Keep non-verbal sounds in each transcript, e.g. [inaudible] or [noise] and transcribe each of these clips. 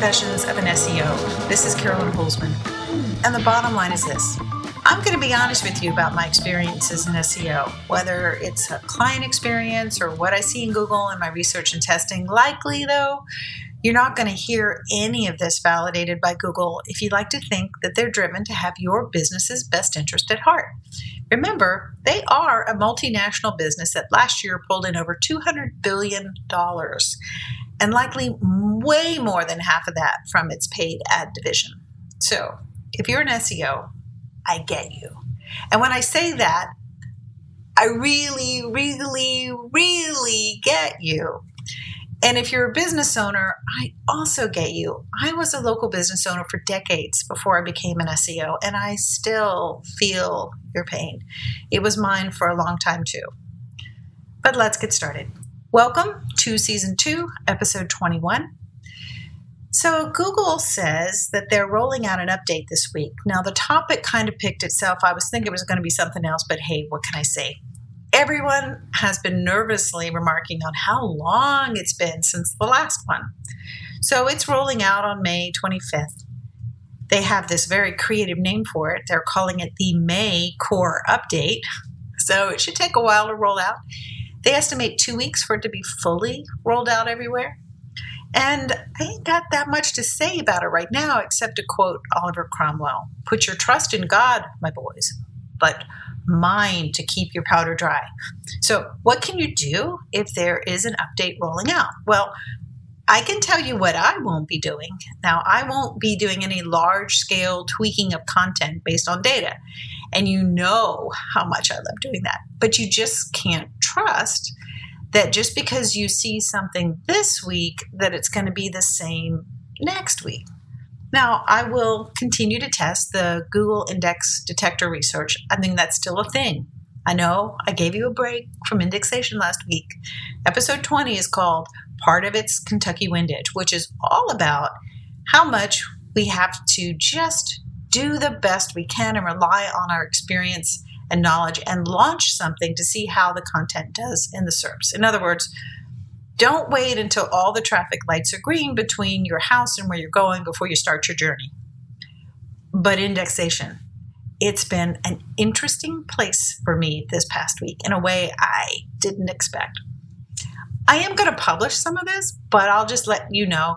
Confessions of an SEO. This is Carolyn Holzman. And the bottom line is this I'm going to be honest with you about my experiences in SEO, whether it's a client experience or what I see in Google and my research and testing. Likely, though, you're not going to hear any of this validated by Google if you'd like to think that they're driven to have your business's best interest at heart. Remember, they are a multinational business that last year pulled in over $200 billion and likely way more than half of that from its paid ad division. So, if you're an SEO, I get you. And when I say that, I really, really, really get you. And if you're a business owner, I also get you. I was a local business owner for decades before I became an SEO, and I still feel your pain. It was mine for a long time too. But let's get started. Welcome to season two, episode 21. So, Google says that they're rolling out an update this week. Now, the topic kind of picked itself. I was thinking it was going to be something else, but hey, what can I say? Everyone has been nervously remarking on how long it's been since the last one. So it's rolling out on May 25th. They have this very creative name for it. They're calling it the May Core Update. So it should take a while to roll out. They estimate two weeks for it to be fully rolled out everywhere. And I ain't got that much to say about it right now, except to quote Oliver Cromwell Put your trust in God, my boys, but mind to keep your powder dry. So, what can you do if there is an update rolling out? Well, I can tell you what I won't be doing. Now, I won't be doing any large scale tweaking of content based on data. And you know how much I love doing that. But you just can't trust that just because you see something this week that it's going to be the same next week. Now, I will continue to test the Google Index Detector research. I think that's still a thing. I know I gave you a break from indexation last week. Episode 20 is called Part of It's Kentucky Windage, which is all about how much we have to just do the best we can and rely on our experience and knowledge and launch something to see how the content does in the SERPs. In other words, don't wait until all the traffic lights are green between your house and where you're going before you start your journey. But indexation, it's been an interesting place for me this past week in a way I didn't expect. I am going to publish some of this, but I'll just let you know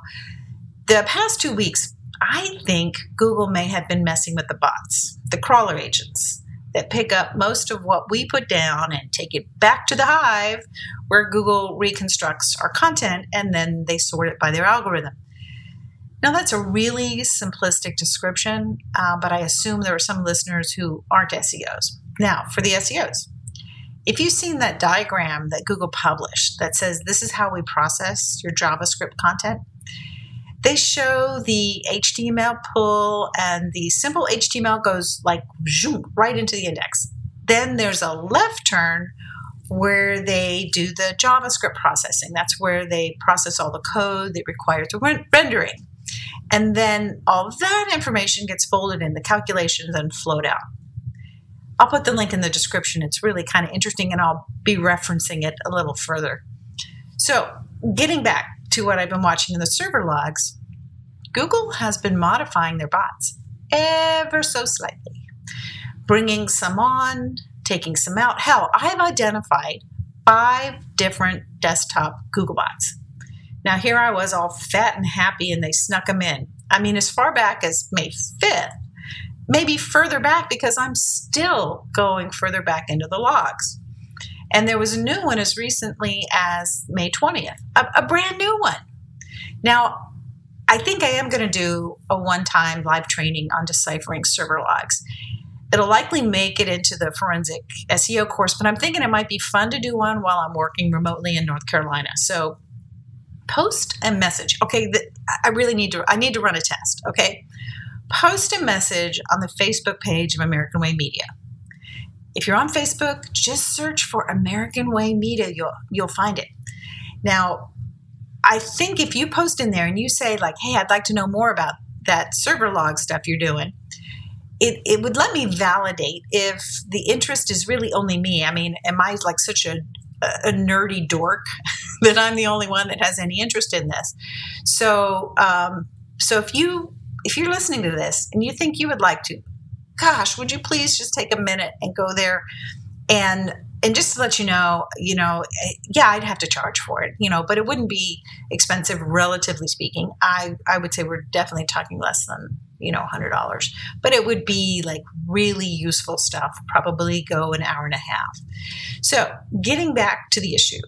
the past two weeks, I think Google may have been messing with the bots, the crawler agents that pick up most of what we put down and take it back to the hive where Google reconstructs our content and then they sort it by their algorithm. Now, that's a really simplistic description, uh, but I assume there are some listeners who aren't SEOs. Now, for the SEOs, if you've seen that diagram that Google published that says this is how we process your JavaScript content, they show the HTML pull, and the simple HTML goes like zoom, right into the index. Then there's a left turn where they do the JavaScript processing. That's where they process all the code that requires the rendering. And then all that information gets folded in the calculations and flowed out. I'll put the link in the description. It's really kind of interesting, and I'll be referencing it a little further. So, getting back to what I've been watching in the server logs, Google has been modifying their bots ever so slightly, bringing some on, taking some out. Hell, I've identified five different desktop Google bots. Now, here I was all fat and happy, and they snuck them in. I mean, as far back as May 5th, maybe further back because I'm still going further back into the logs. And there was a new one as recently as May 20th, a, a brand new one. Now, I think I am going to do a one time live training on deciphering server logs. It'll likely make it into the forensic SEO course, but I'm thinking it might be fun to do one while I'm working remotely in North Carolina. So post a message. Okay, I really need to I need to run a test, okay? Post a message on the Facebook page of American Way Media. If you're on Facebook, just search for American Way Media. You'll you'll find it. Now, I think if you post in there and you say like, "Hey, I'd like to know more about that server log stuff you're doing," it, it would let me validate if the interest is really only me. I mean, am I like such a a nerdy dork [laughs] that I'm the only one that has any interest in this? So um, so if you if you're listening to this and you think you would like to, gosh, would you please just take a minute and go there and and just to let you know, you know, eh, yeah, I'd have to charge for it, you know, but it wouldn't be expensive, relatively speaking. I I would say we're definitely talking less than you know hundred dollars, but it would be like really useful stuff. Probably go an hour and a half. So getting back to the issue,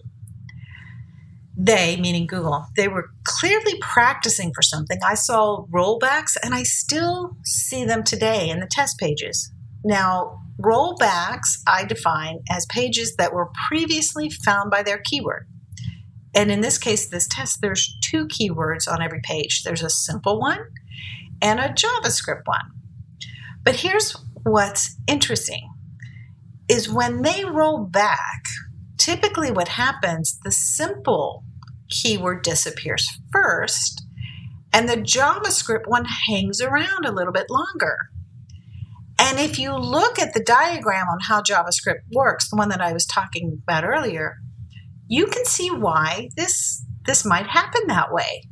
they, meaning Google, they were clearly practicing for something. I saw rollbacks and I still see them today in the test pages. Now, rollbacks I define as pages that were previously found by their keyword. And in this case, this test, there's two keywords on every page there's a simple one and a JavaScript one. But here's what's interesting is when they roll back, typically what happens, the simple keyword disappears first, and the JavaScript one hangs around a little bit longer. And if you look at the diagram on how JavaScript works, the one that I was talking about earlier, you can see why this this might happen that way.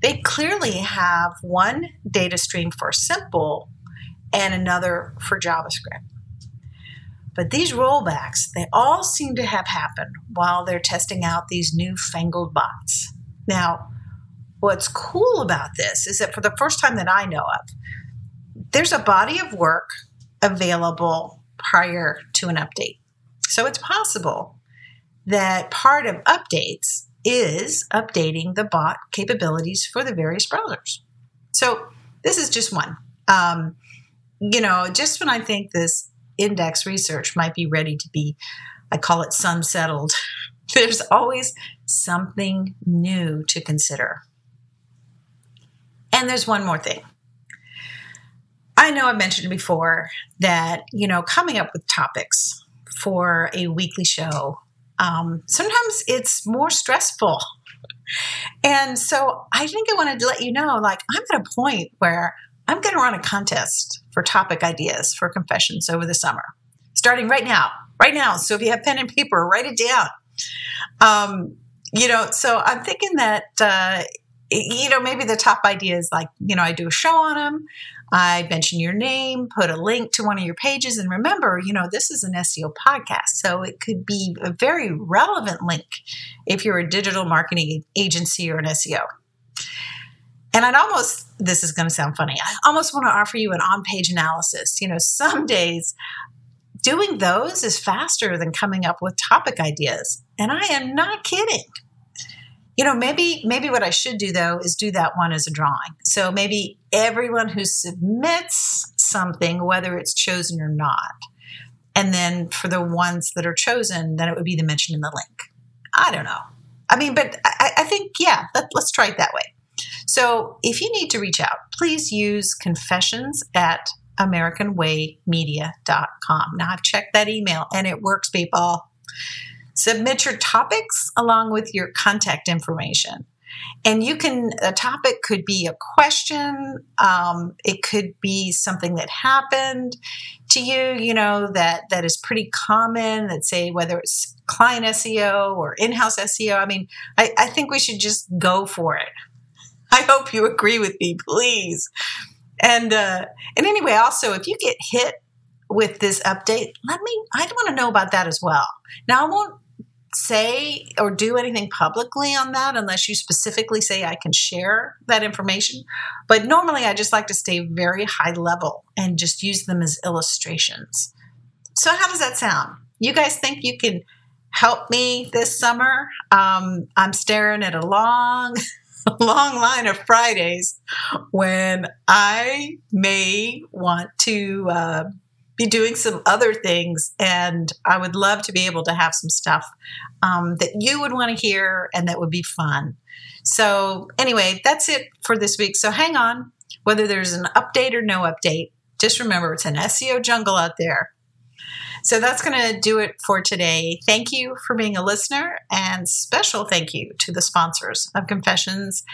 They clearly have one data stream for simple and another for JavaScript. But these rollbacks, they all seem to have happened while they're testing out these newfangled bots. Now, what's cool about this is that for the first time that I know of, there's a body of work available prior to an update. So it's possible that part of updates is updating the bot capabilities for the various browsers. So this is just one. Um, you know, just when I think this index research might be ready to be, I call it sunsettled. [laughs] There's always something new to consider. And there's one more thing. I know I've mentioned before that, you know, coming up with topics for a weekly show, um, sometimes it's more stressful. [laughs] And so I think I wanted to let you know like, I'm at a point where I'm going to run a contest for topic ideas for confessions over the summer, starting right now. Right now. So if you have pen and paper, write it down. Um, you know, so I'm thinking that, uh, you know, maybe the top idea is like, you know, I do a show on them. I mention your name, put a link to one of your pages. And remember, you know, this is an SEO podcast. So it could be a very relevant link if you're a digital marketing agency or an SEO. And I'd almost, this is going to sound funny, I almost want to offer you an on page analysis. You know, some days doing those is faster than coming up with topic ideas. And I am not kidding. You know, maybe maybe what I should do though is do that one as a drawing. So maybe everyone who submits something, whether it's chosen or not, and then for the ones that are chosen, then it would be the mention in the link. I don't know. I mean, but I, I think yeah, let, let's try it that way. So if you need to reach out, please use confessions at AmericanWayMedia.com. Now I've checked that email and it works, people. Submit your topics along with your contact information. And you can, a topic could be a question, um, it could be something that happened to you, you know, that, that is pretty common, that say whether it's client SEO or in house SEO. I mean, I, I think we should just go for it. [laughs] I hope you agree with me, please. And uh, and anyway, also if you get hit with this update, let me. I want to know about that as well. Now I won't say or do anything publicly on that unless you specifically say I can share that information. But normally I just like to stay very high level and just use them as illustrations. So how does that sound? You guys think you can help me this summer? Um, I'm staring at a long [laughs] long line of Fridays when I may want to uh, be doing some other things. And I would love to be able to have some stuff um, that you would want to hear and that would be fun. So, anyway, that's it for this week. So, hang on. Whether there's an update or no update, just remember it's an SEO jungle out there. So that's going to do it for today. Thank you for being a listener, and special thank you to the sponsors of Confessions.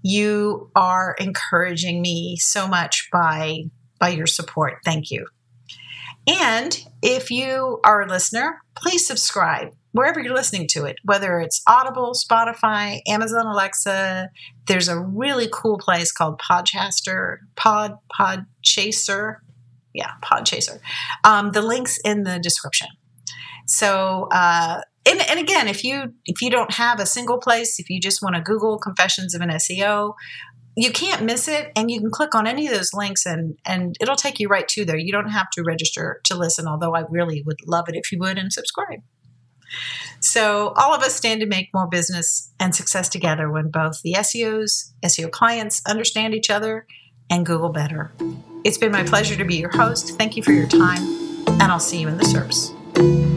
You are encouraging me so much by by your support. Thank you. And if you are a listener, please subscribe wherever you're listening to it, whether it's Audible, Spotify, Amazon Alexa. There's a really cool place called Podchaser, Pod Podchaser. Yeah, Podchaser. Um, the links in the description. So, uh, and, and again, if you if you don't have a single place, if you just want to Google Confessions of an SEO, you can't miss it and you can click on any of those links and and it'll take you right to there you don't have to register to listen although i really would love it if you would and subscribe so all of us stand to make more business and success together when both the seos seo clients understand each other and google better it's been my pleasure to be your host. Thank you for your time and i'll see you in the SERPs